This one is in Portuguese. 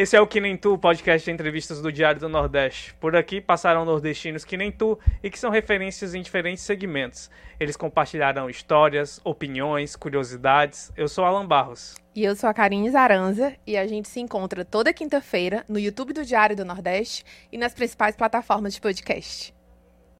Esse é o Que Nem Tu, podcast de entrevistas do Diário do Nordeste. Por aqui passaram nordestinos que nem tu e que são referências em diferentes segmentos. Eles compartilharão histórias, opiniões, curiosidades. Eu sou Alan Barros. E eu sou a Karine Zaranza e a gente se encontra toda quinta-feira no YouTube do Diário do Nordeste e nas principais plataformas de podcast.